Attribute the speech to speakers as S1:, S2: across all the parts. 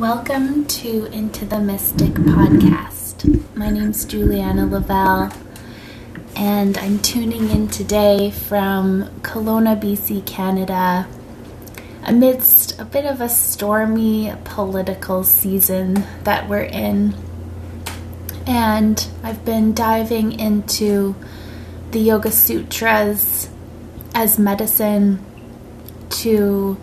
S1: Welcome to Into the Mystic podcast. My name's Juliana Lavelle, and I'm tuning in today from Kelowna, BC, Canada, amidst a bit of a stormy political season that we're in. And I've been diving into the Yoga Sutras as medicine to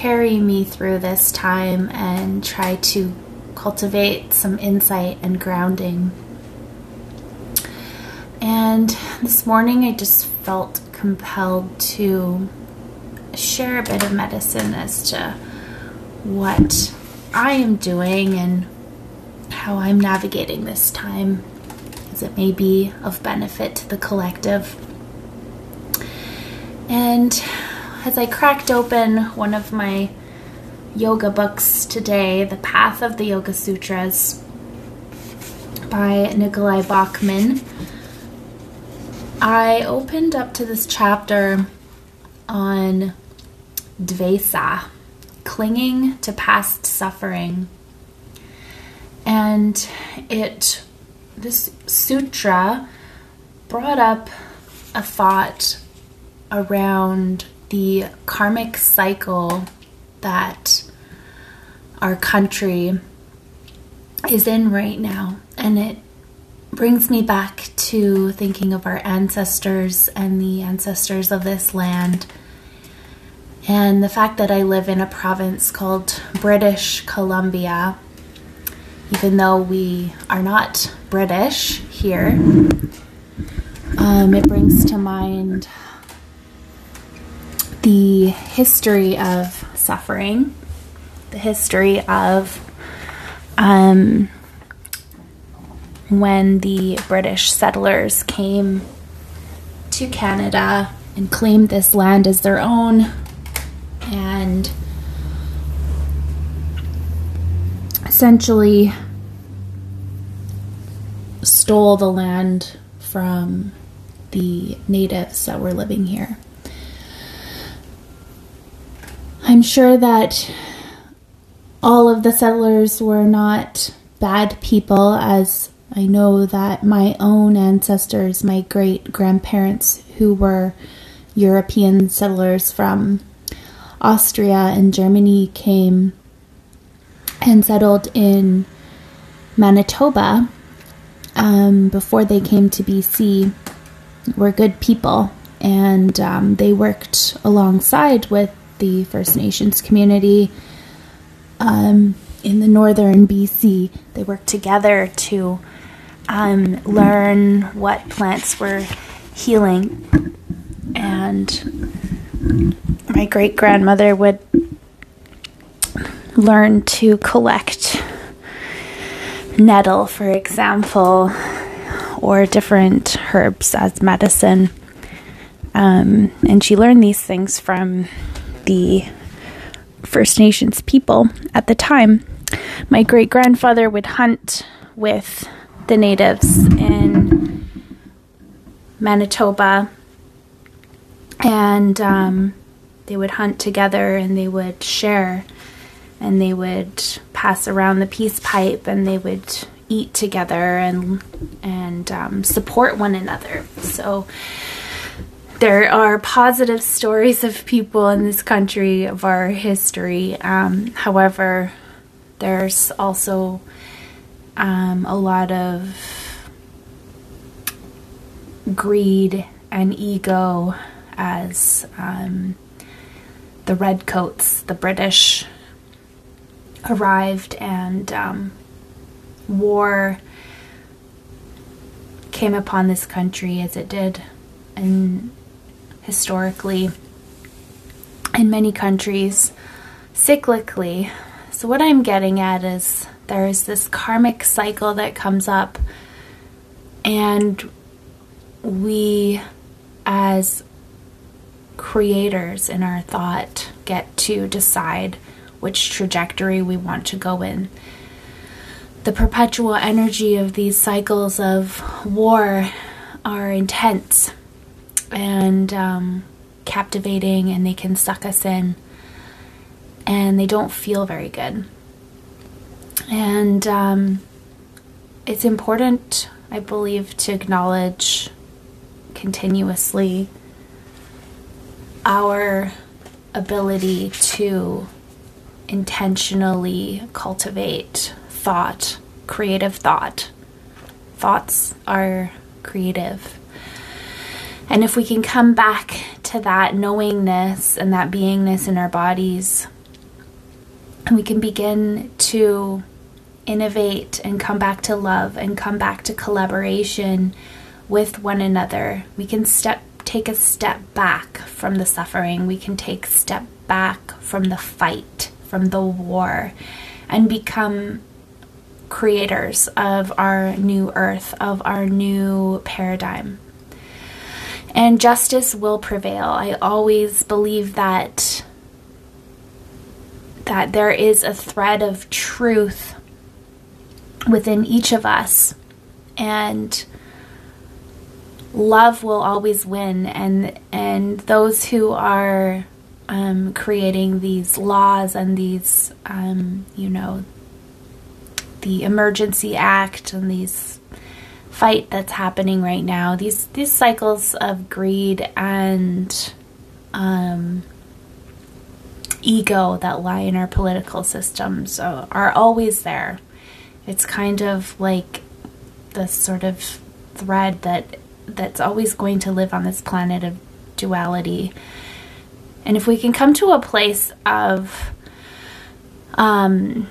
S1: carry me through this time and try to cultivate some insight and grounding. And this morning I just felt compelled to share a bit of medicine as to what I am doing and how I'm navigating this time, as it may be of benefit to the collective. And as I cracked open one of my yoga books today, The Path of the Yoga Sutras by Nicolai Bachman, I opened up to this chapter on dvesa, clinging to past suffering. And it, this sutra brought up a thought around the karmic cycle that our country is in right now. And it brings me back to thinking of our ancestors and the ancestors of this land. And the fact that I live in a province called British Columbia, even though we are not British here, um, it brings to mind the history of suffering, the history of um, when the British settlers came to Canada and claimed this land as their own and essentially stole the land from the natives that were living here. I'm sure that all of the settlers were not bad people, as I know that my own ancestors, my great grandparents, who were European settlers from Austria and Germany, came and settled in Manitoba um, before they came to BC, were good people, and um, they worked alongside with the First Nations community um, in the northern BC. They worked together to um, learn what plants were healing. And my great grandmother would learn to collect nettle, for example, or different herbs as medicine. Um, and she learned these things from the First Nations people at the time. My great grandfather would hunt with the natives in Manitoba, and um, they would hunt together and they would share and they would pass around the peace pipe and they would eat together and and um, support one another. So there are positive stories of people in this country of our history. Um, however, there's also um, a lot of greed and ego as um, the redcoats, the British, arrived and um, war came upon this country as it did in historically in many countries cyclically. So, what I'm getting at is there is this karmic cycle that comes up, and we, as creators in our thought, get to decide which trajectory we want to go in. The perpetual energy of these cycles of war are intense and um, captivating, and they can suck us in, and they don't feel very good. And um, it's important, I believe, to acknowledge continuously our ability to intentionally cultivate thought, creative thought. Thoughts are creative. And if we can come back to that knowingness and that beingness in our bodies, we can begin to innovate and come back to love and come back to collaboration with one another. We can step take a step back from the suffering. We can take step back from the fight, from the war and become creators of our new earth, of our new paradigm. And justice will prevail. I always believe that that there is a thread of truth within each of us and love will always win and and those who are um, creating these laws and these um, you know the emergency act and these fight that's happening right now. These these cycles of greed and um, ego that lie in our political systems are always there. It's kind of like the sort of thread that that's always going to live on this planet of duality. And if we can come to a place of um,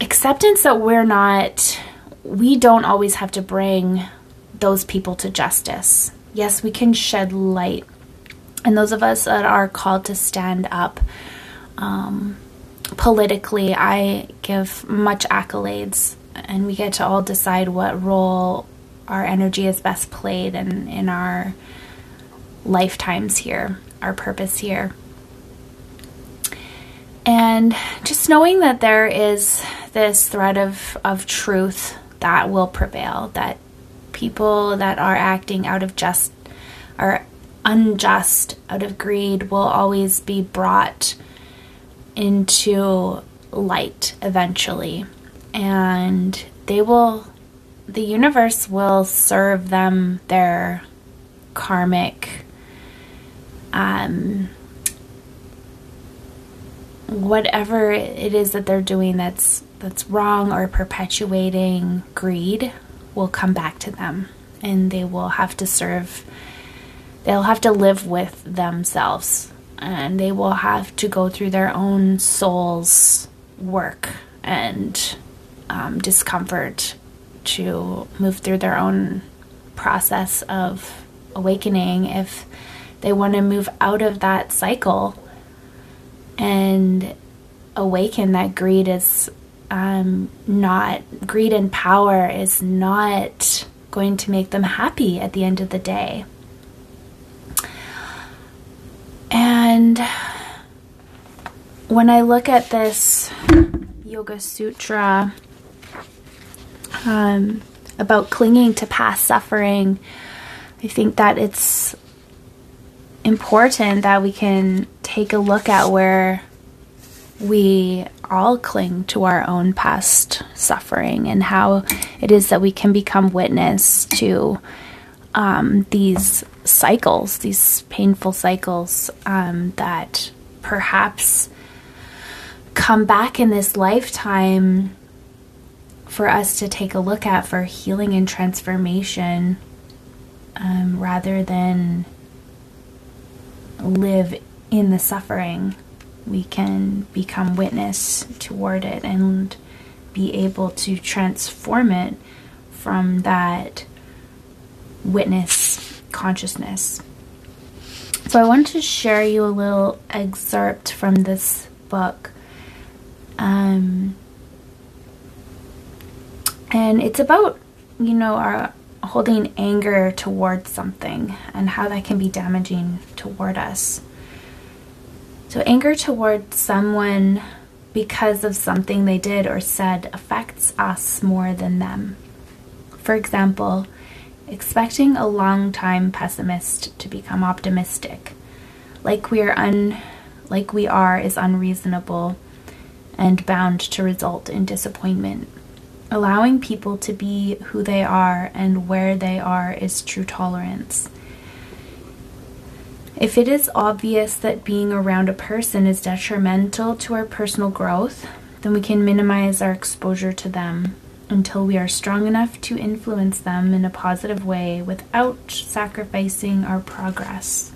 S1: acceptance that we're not, we don't always have to bring those people to justice. Yes, we can shed light. And those of us that are called to stand up um, politically, I give much accolades, and we get to all decide what role our energy is best played in, in our lifetimes here, our purpose here. And just knowing that there is this thread of, of truth that will prevail, that people that are acting out of just are unjust, out of greed, will always be brought into light eventually. And they will, the universe will serve them their karmic um, whatever it is that they're doing that's that's wrong or perpetuating greed will come back to them and they will have to serve they'll have to live with themselves and they will have to go through their own soul's work and um, discomfort to move through their own process of awakening if they want to move out of that cycle and awaken that greed is um, not, greed and power is not going to make them happy at the end of the day. And when I look at this Yoga Sutra um, about clinging to past suffering, I think that it's important that we can take a look at where we all cling to our own past suffering and how it is that we can become witness to um, these cycles, these painful cycles um, that perhaps come back in this lifetime for us to take a look at for healing and transformation um, rather than live in the suffering, we can become witness toward it and be able to transform it from that witness consciousness. So, I want to share you a little excerpt from this book. Um, and it's about, you know, our holding anger towards something and how that can be damaging toward us. So, anger towards someone because of something they did or said affects us more than them. For example, expecting a long-time pessimist to become optimistic, like we are un, like we are, is unreasonable, and bound to result in disappointment. Allowing people to be who they are and where they are is true tolerance. If it is obvious that being around a person is detrimental to our personal growth, then we can minimize our exposure to them until we are strong enough to influence them in a positive way without sacrificing our progress.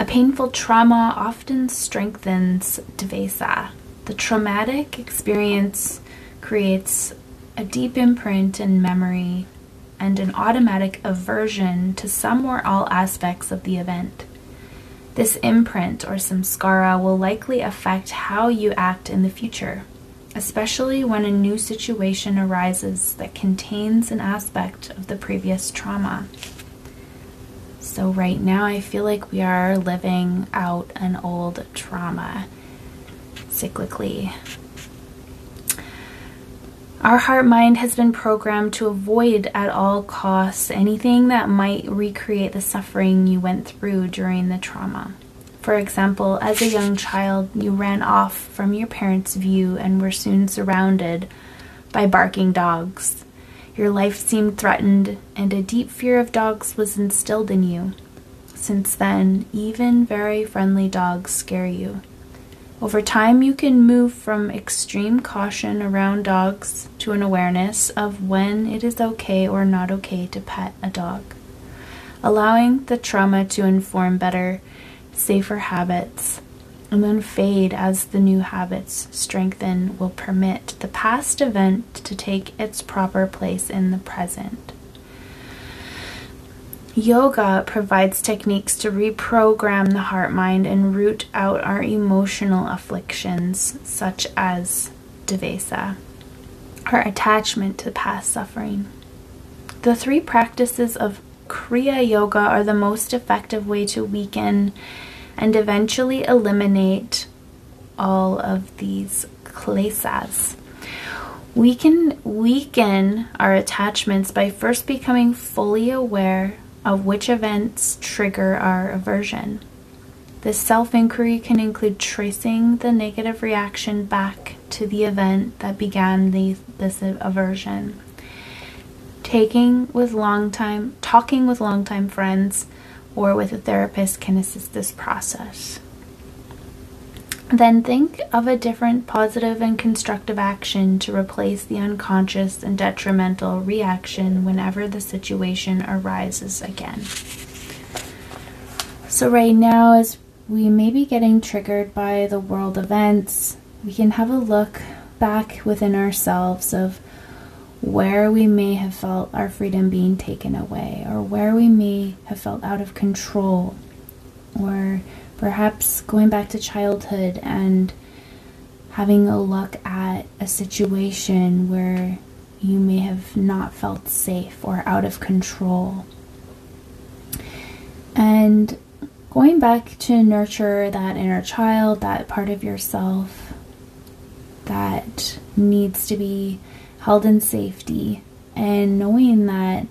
S1: A painful trauma often strengthens Dvesa. The traumatic experience creates a deep imprint in memory and an automatic aversion to some or all aspects of the event. This imprint or samskara will likely affect how you act in the future, especially when a new situation arises that contains an aspect of the previous trauma. So, right now, I feel like we are living out an old trauma cyclically. Our heart mind has been programmed to avoid at all costs anything that might recreate the suffering you went through during the trauma. For example, as a young child, you ran off from your parents' view and were soon surrounded by barking dogs. Your life seemed threatened, and a deep fear of dogs was instilled in you. Since then, even very friendly dogs scare you. Over time, you can move from extreme caution around dogs to an awareness of when it is okay or not okay to pet a dog. Allowing the trauma to inform better, safer habits and then fade as the new habits strengthen will permit the past event to take its proper place in the present. Yoga provides techniques to reprogram the heart mind and root out our emotional afflictions, such as Dvesa, our attachment to past suffering. The three practices of Kriya Yoga are the most effective way to weaken and eventually eliminate all of these klesas. We can weaken our attachments by first becoming fully aware of which events trigger our aversion. This self inquiry can include tracing the negative reaction back to the event that began the, this aversion. Taking with long time, talking with longtime friends or with a therapist can assist this process. Then think of a different positive and constructive action to replace the unconscious and detrimental reaction whenever the situation arises again. So, right now, as we may be getting triggered by the world events, we can have a look back within ourselves of where we may have felt our freedom being taken away, or where we may have felt out of control, or Perhaps going back to childhood and having a look at a situation where you may have not felt safe or out of control. And going back to nurture that inner child, that part of yourself that needs to be held in safety, and knowing that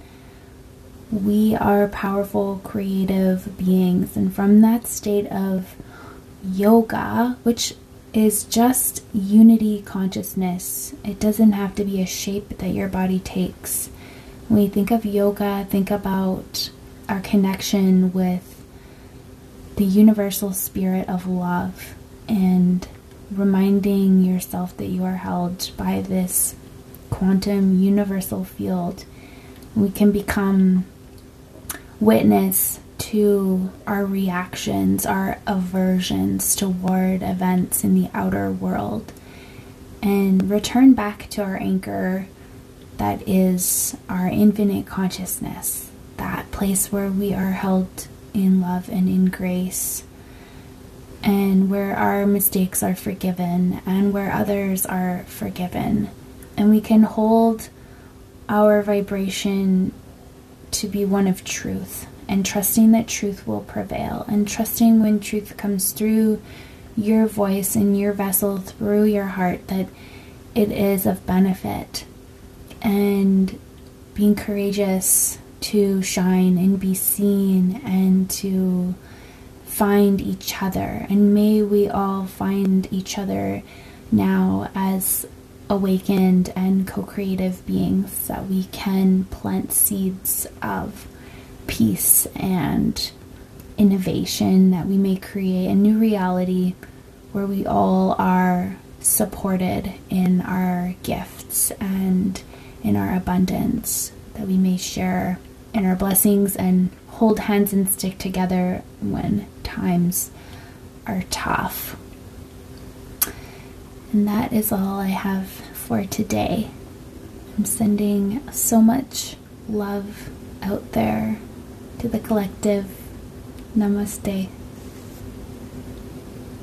S1: we are powerful, creative beings. And from that state of yoga, which is just unity consciousness, it doesn't have to be a shape that your body takes. When you think of yoga, think about our connection with the universal spirit of love and reminding yourself that you are held by this quantum universal field. We can become witness to our reactions, our aversions toward events in the outer world, and return back to our anchor that is our infinite consciousness, that place where we are held in love and in grace, and where our mistakes are forgiven and where others are forgiven. And we can hold our vibration to be one of truth and trusting that truth will prevail and trusting when truth comes through your voice and your vessel through your heart that it is of benefit and being courageous to shine and be seen and to find each other. And may we all find each other now as awakened and co creative beings that we can plant seeds of peace and innovation, that we may create a new reality where we all are supported in our gifts and in our abundance, that we may share in our blessings and hold hands and stick together when times are tough. And that is all I have for today. I'm sending so much love out there to the collective. Namaste.